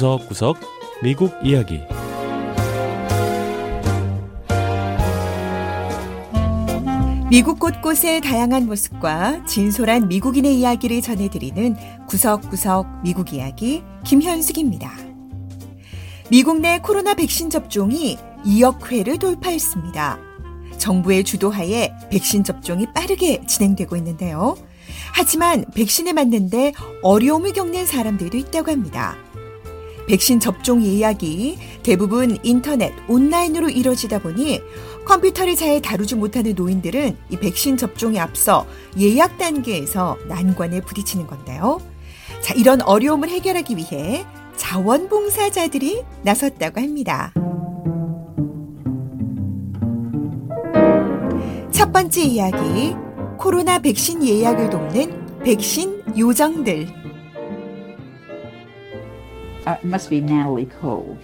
구석구석 미국 이야기 미국 곳곳의 다양한 모습과 진솔한 미국인의 이야기를 전해드리는 구석구석 미국 이야기 김현숙입니다. 미국 내 코로나 백신 접종이 2억 회를 돌파했습니다. 정부의 주도하에 백신 접종이 빠르게 진행되고 있는데요. 하지만 백신을 맞는데 어려움을 겪는 사람들도 있다고 합니다. 백신 접종 예약이 대부분 인터넷, 온라인으로 이뤄지다 보니 컴퓨터를 잘 다루지 못하는 노인들은 이 백신 접종에 앞서 예약 단계에서 난관에 부딪히는 건데요. 자, 이런 어려움을 해결하기 위해 자원봉사자들이 나섰다고 합니다. 첫 번째 이야기, 코로나 백신 예약을 돕는 백신 요정들. Uh, it must be Natalie Cole.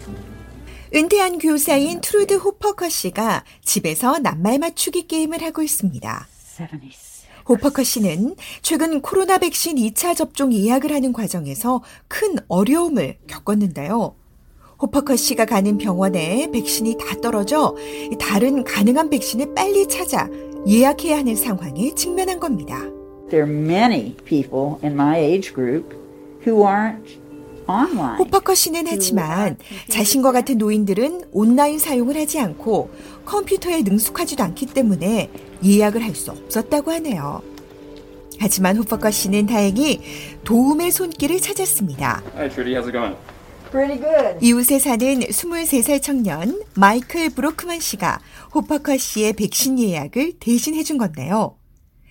은퇴한 교사인 트루드 호퍼커 씨가 집에서 낱말 맞추기 게임을 하고 있습니다. 76. 호퍼커 씨는 최근 코로나 백신 2차 접종 예약을 하는 과정에서 큰 어려움을 겪었는데요. 호퍼커 씨가 가는 병원에 백신이 다 떨어져 다른 가능한 백신을 빨리 찾아 예약해야 하는 상황에 직면한 겁니다. There are many people in my age group who aren't. 호퍼커 씨는 하지만 자신과 같은 노인들은 온라인 사용을 하지 않고 컴퓨터에 능숙하지도 않기 때문에 예약을 할 수 없었다고 하네요. 하지만 호퍼커 씨는 다행히 도움의 손길을 찾았습니다. Hi, Trudy. How's it going? Pretty good. 이웃에 사는 23살 청년 마이클 브로크만 씨가 호퍼커 씨의 백신 예약을 대신 해 준 건데요.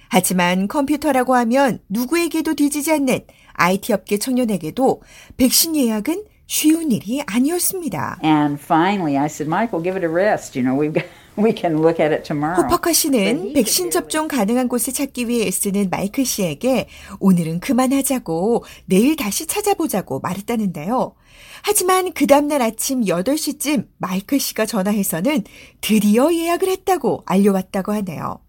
하지만 컴퓨터라고 하면 누구에게도 뒤지지 않는 IT 업계 청년에게도 백신 예약은 쉬운 일이 아니었습니다. And finally, I said, Michael, give it a rest. You know, we've got, we can look at it tomorrow. 호퍼커 씨는 백신 접종 가능한 곳을 찾기 위해 애쓰는 마이클 씨에게 오늘은 그만하자고 내일 다시 찾아보자고 말했다는데요. 하지만 그 다음날 아침 8시쯤 마이클 씨가 전화해서는 드디어 예약을 했다고 알려왔다고 하네요.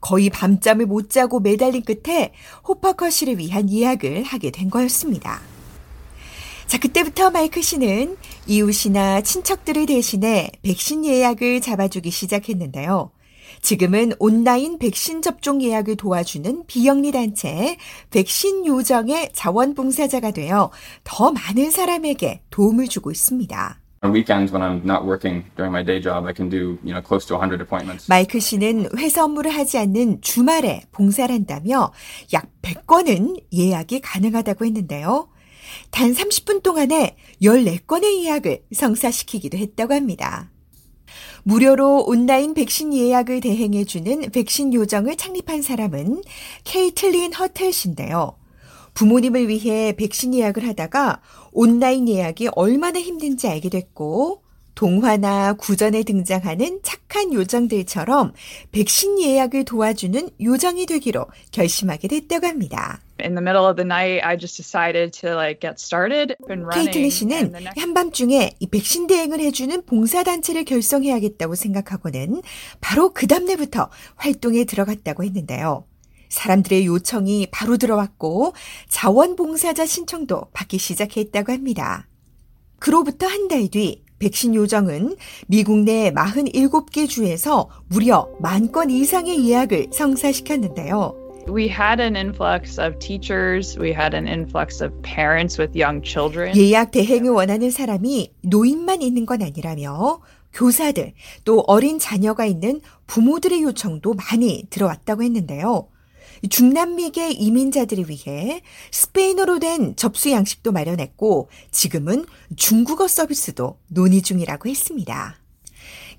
거의 밤잠을 못 자고 매달린 끝에 호퍼커 씨를 위한 예약을 하게 된 거였습니다. 자, 그때부터 마이클 씨는 이웃이나 친척들을 대신해 백신 예약을 잡아주기 시작했는데요. 지금은 온라인 백신 접종 예약을 도와주는 비영리 단체 백신 요정의 자원봉사자가 되어 더 많은 사람에게 도움을 주고 있습니다. On weekends when I'm not working during my day job, I can do, you know, close to 100 appointments. 마이클 씨는 회사 업무를 하지 않는 주말에 봉사를 한다며 약 100건은 예약이 가능하다고 했는데요. 단 30분 동안에 14건의 예약을 성사시키기도 했다고 합니다. 무료로 온라인 백신 예약을 대행해주는 백신 요정을 창립한 사람은 케이틀린 허텔 씨인데요. 부모님을 위해 백신 예약을 하다가 온라인 예약이 얼마나 힘든지 알게 됐고, 동화나 구전에 등장하는 착한 요정들처럼 백신 예약을 도와주는 요정이 되기로 결심하게 됐다고 합니다. and 씨는 한밤중에 이 백신 대행을 해주는 봉사단체를 결성해야겠다고 생각하고는 바로 그 다음날부터 활동에 들어갔다고 했는데요. 사람들의 요청이 바로 들어왔고 자원봉사자 신청도 받기 시작했다고 합니다. 그로부터 한 달 뒤 백신 요정은 미국 내 47개 주에서 무려 만 건 이상의 예약을 성사시켰는데요. we had an influx of teachers, we had an influx of parents with young children. 예약 대행을 원하는 사람이 노인만 있는 건 아니라며 교사들 또 어린 자녀가 있는 부모들의 요청도 많이 들어왔다고 했는데요. 중남미계 이민자들을 위해 스페인어로 된 접수 양식도 마련했고 지금은 중국어 서비스도 논의 중이라고 했습니다.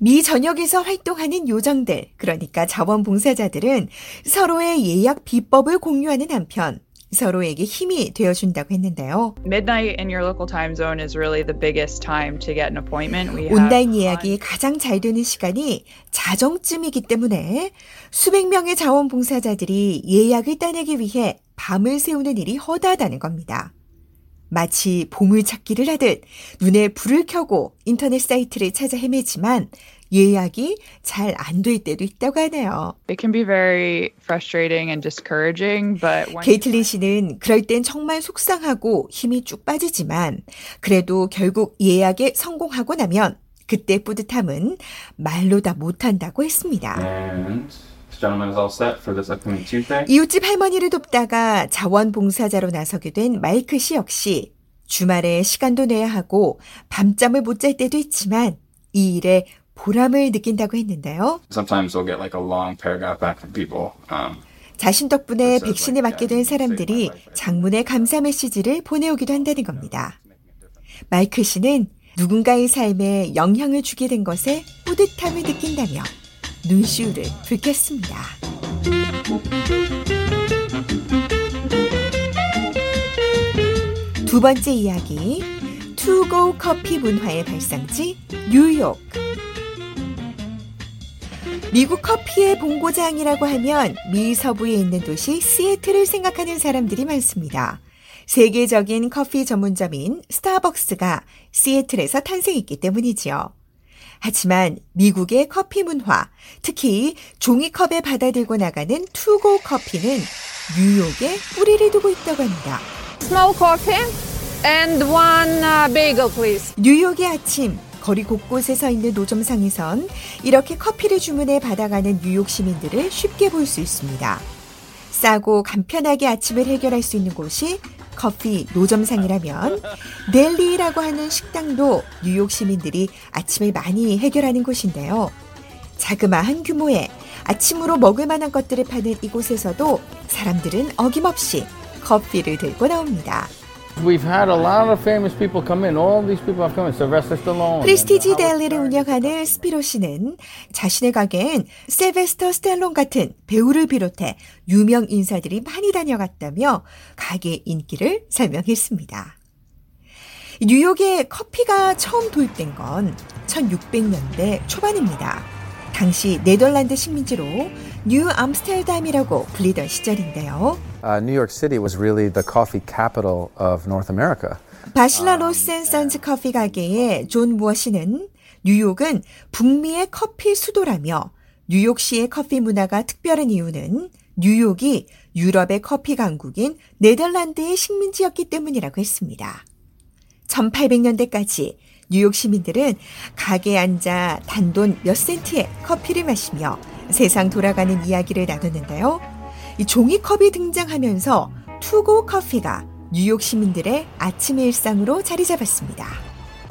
미 전역에서 활동하는 요정들, 그러니까 자원봉사자들은 서로의 예약 비법을 공유하는 한편 서로에게 힘이 되어 준다고 했는데요. Midnight in your local time zone is really the biggest time to get an appointment. We have 온라인 예약이 가장 잘 되는 시간이 자정쯤이기 때문에 수백 명의 자원봉사자들이 예약을 따내기 위해 밤을 새우는 일이 허다하다는 겁니다. 마치 보물 찾기를 하듯 눈에 불을 켜고 인터넷 사이트를 찾아 헤매지만 예약이 잘 안 될 때도 있다고 하네요. It can be very frustrating and discouraging, but when 게이틀린 씨는 그럴 땐 정말 속상하고 힘이 쭉 빠지지만 그래도 결국 예약에 성공하고 나면 그때 뿌듯함은 말로 다 못한다고 했습니다. And this gentleman is all set for this upcoming Tuesday. 이웃집 할머니를 돕다가 자원봉사자로 나서게 된 마이크 씨 역시 주말에 시간도 내야 하고 밤잠을 못 잘 때도 있지만 이 일에 보람을 느낀다고 했는데요. Sometimes we'll get like a long paragraph back from people. Um, 자신 덕분에 백신을 맞게 된 사람들이 장문의 감사 메시지를 보내오기도 한다는 겁니다. 마이크 씨는 누군가의 삶에 영향을 주게 된 것에 뿌듯함을 느낀다며 눈시울을 붉혔습니다. 두 번째 이야기, 투고 커피 문화의 발상지 뉴욕. 미국 커피의 본고장이라고 하면 미 서부에 있는 도시 시애틀을 생각하는 사람들이 많습니다. 세계적인 커피 전문점인 스타벅스가 시애틀에서 탄생했기 때문이지요. 하지만 미국의 커피 문화, 특히 종이컵에 받아들고 나가는 투고 커피는 뉴욕에 뿌리를 두고 있다고 합니다. Small coffee and one uh, bagel, please. 뉴욕의 아침, 거리 곳곳에 서 있는 노점상에선 이렇게 커피를 주문해 받아가는 뉴욕 시민들을 쉽게 볼 수 있습니다. 싸고 간편하게 아침을 해결할 수 있는 곳이 커피 노점상이라면 델리라고 하는 식당도 뉴욕 시민들이 아침을 많이 해결하는 곳인데요. 자그마한 규모의 아침으로 먹을 만한 것들을 파는 이곳에서도 사람들은 어김없이 커피를 들고 나옵니다. We've had a lot of famous people come in. All these people have come in. Sylvester Stallone. 프리스티지 델리를 운영하는 스피로 씨는 자신의 가게엔 실베스터 스탤론 같은 배우를 비롯해 유명 인사들이 많이 다녀갔다며 가게 인기를 설명했습니다. 뉴욕에 커피가 처음 도입된 건 1600년대 초반입니다. 당시 네덜란드 식민지로 뉴 암스테르담이라고 불리던 시절인데요. Uh, New York City was really the coffee capital of North America. 바실라로스 앤 선즈 커피 가게의 존 무어 씨는 뉴욕은 북미의 커피 수도라며 뉴욕시의 커피 문화가 특별한 이유는 뉴욕이 유럽의 커피 강국인 네덜란드의 식민지였기 때문이라고 했습니다. 1800년대까지 뉴욕 시민들은 가게에 앉아 단돈 몇 센트의 커피를 마시며 세상 돌아가는 이야기를 나눴는데요. 이 종이컵이 등장하면서 투고 커피가 뉴욕 시민들의 아침 일상으로 자리 잡았습니다.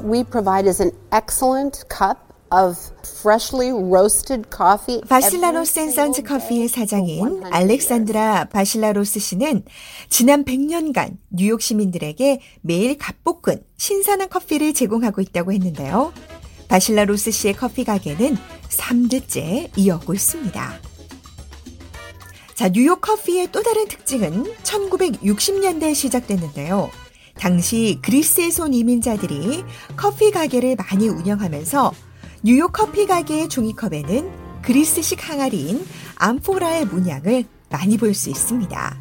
We provide as an excellent cup of freshly roasted coffee. 바실라로스 앤 선즈 커피의 사장인 for 100 알렉산드라 바실라로스 씨는 지난 100년간 뉴욕 시민들에게 매일 갓볶은 신선한 커피를 제공하고 있다고 했는데요. 바실라로스 씨의 커피 가게는 3대째 이어오고 있습니다. 자, 뉴욕 커피의 또 다른 특징은 1960년대에 시작됐는데요. 당시 그리스에서 온 이민자들이 커피 가게를 많이 운영하면서 뉴욕 커피 가게의 종이컵에는 그리스식 항아리인 암포라의 문양을 많이 볼 수 있습니다.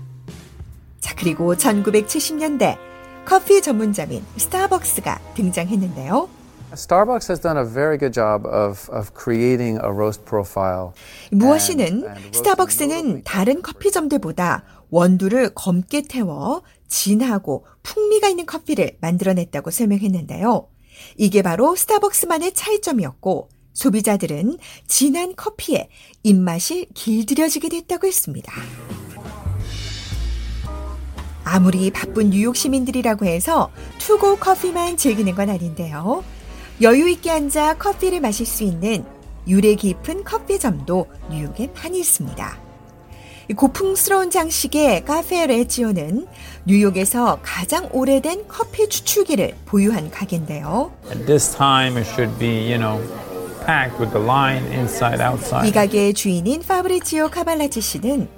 자, 그리고 1970년대 커피 전문점인 스타벅스가 등장했는데요. Starbucks has done a very good job of, of creating a roast profile. 무엇이는 스타벅스는 다른 커피점들보다 원두를 검게 태워 진하고 풍미가 있는 커피를 만들어냈다고 설명했는데요. 이게 바로 스타벅스만의 차이점이었고 소비자들은 진한 커피에 입맛이 길들여지게 됐다고 했습니다. 아무리 바쁜 뉴욕 시민들이라고 해서 투고 커피만 즐기는 건 아닌데요. 여유 있게 앉아 커피를 마실 수 있는 유래 깊은 커피점도 뉴욕에 많이 있습니다. 이 고풍스러운 장식의 카페 레지오는 뉴욕에서 가장 오래된 커피 추출기를 보유한 가게인데요. At this time, it should be, you know, packed with the line inside, outside. 이 가게의 주인인 파브리지오 카발라지 씨는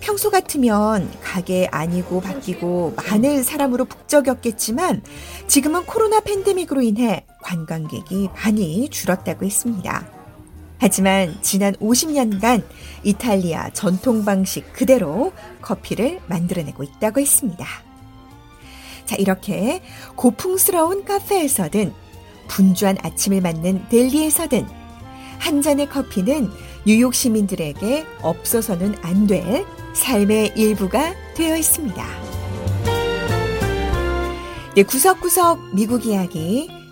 평소 같으면 가게 안이고 밖이고 많은 사람으로 북적였겠지만 지금은 코로나 팬데믹으로 인해 관광객이 많이 줄었다고 했습니다. 하지만 지난 50년간 이탈리아 전통 방식 그대로 커피를 만들어내고 있다고 했습니다. 자, 이렇게 고풍스러운 카페에서든 분주한 아침을 맞는 델리에서든 한 잔의 커피는 뉴욕 시민들에게 없어서는 안 될 삶의 일부가 되어 있습니다. 네, 구석구석 미국 이야기.